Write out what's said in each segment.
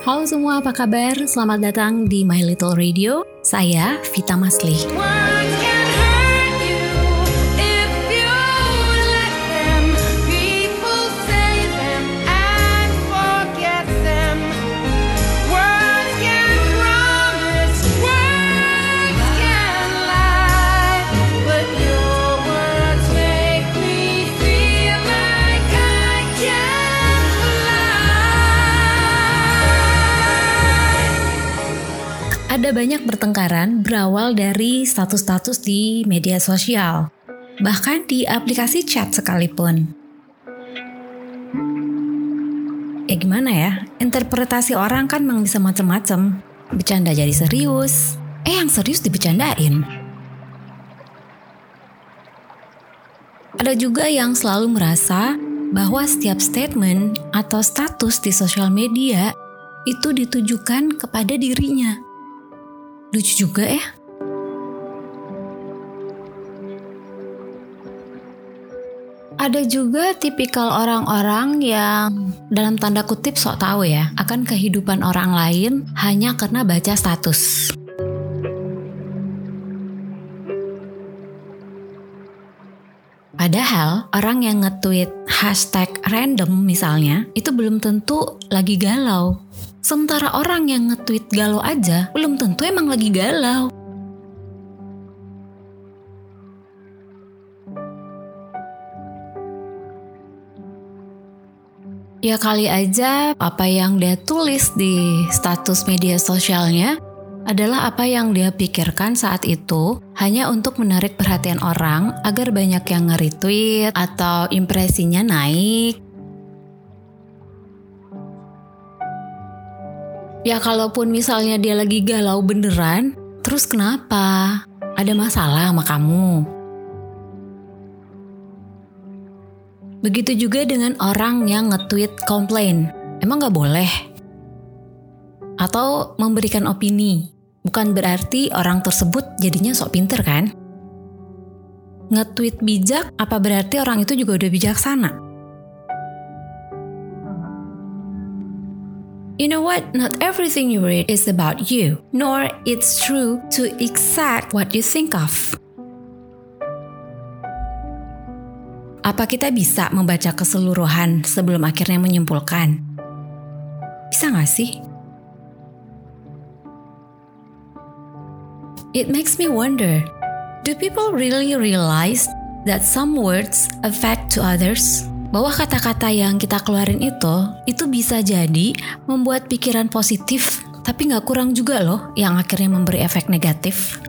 Halo semua, apa kabar? Selamat datang di My Little Radio. Saya Vita Masli. Words Ada banyak pertengkaran berawal dari status-status di media sosial, bahkan di aplikasi chat sekalipun. Ya gimana ya, interpretasi orang kan memang bisa macam-macam. Bercanda jadi serius, eh yang serius dibecandain. Ada juga yang selalu merasa bahwa setiap statement atau status di sosial media itu ditujukan kepada dirinya. Lucu juga ya. Ada juga tipikal orang-orang yang dalam tanda kutip sok tahu ya akan kehidupan orang lain hanya karena baca status. Padahal orang yang nge-tweet hashtag random misalnya itu belum tentu lagi galau. Sementara orang yang nge-tweet galau aja belum tentu emang lagi galau. Ya kali aja apa yang dia tulis di status media sosialnya adalah apa yang dia pikirkan saat itu hanya untuk menarik perhatian orang agar banyak yang nge-retweet atau impresinya naik. Ya kalaupun misalnya dia lagi galau beneran, terus kenapa? Ada masalah sama kamu? Begitu juga dengan orang yang nge-tweet komplain. Emang gak boleh? Atau memberikan opini. Bukan berarti orang tersebut jadinya sok pinter kan? Nge-tweet bijak apa berarti orang itu juga udah bijaksana? You know what? Not everything you read is about you, nor it's true to exact what you think of. Apa kita bisa membaca keseluruhan sebelum akhirnya menyimpulkan? Bisa nggak sih? It makes me wonder, do people really realize that some words affect to others? Bahwa kata-kata yang kita keluarin itu, itu bisa jadi membuat pikiran positif, tapi nggak kurang juga loh yang akhirnya memberi efek negatif.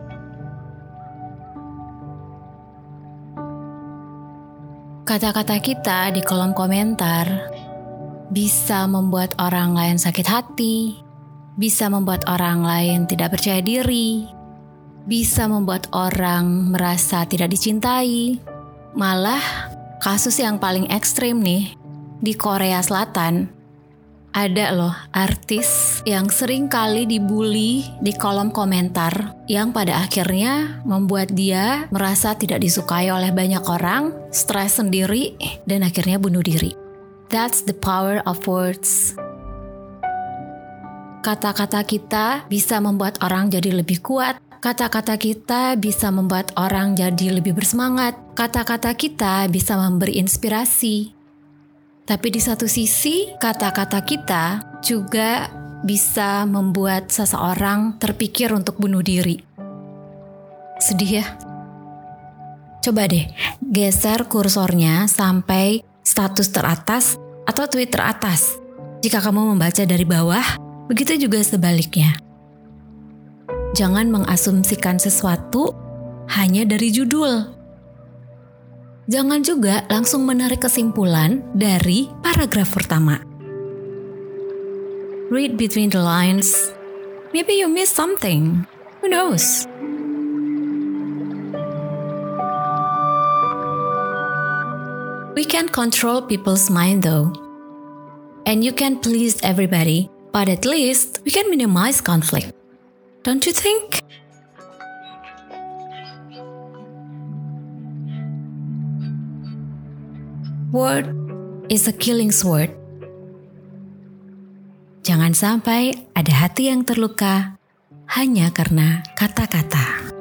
Kata-kata kita di kolom komentar bisa membuat orang lain sakit hati, bisa membuat orang lain tidak percaya diri, bisa membuat orang merasa tidak dicintai. Malah, kasus yang paling ekstrim nih di Korea Selatan, ada loh artis yang sering kali dibully di kolom komentar yang pada akhirnya membuat dia merasa tidak disukai oleh banyak orang, stres sendiri, dan akhirnya bunuh diri. That's the power of words. Kata-kata kita bisa membuat orang jadi lebih kuat. Kata-kata kita bisa membuat orang jadi lebih bersemangat. Kata-kata kita bisa memberi inspirasi. Tapi di satu sisi, kata-kata kita juga bisa membuat seseorang terpikir untuk bunuh diri. Sedih ya? Coba deh, geser kursornya sampai status teratas atau tweet teratas. Jika kamu membaca dari bawah, begitu juga sebaliknya. Jangan mengasumsikan sesuatu hanya dari judul. Jangan juga langsung menarik kesimpulan dari paragraf pertama. Read between the lines. Maybe you miss something. Who knows? We can't control people's mind though. And you can please everybody, but at least we can minimize conflict. Don't you think? Word is a killing sword. Jangan sampai ada hati yang terluka hanya karena kata-kata.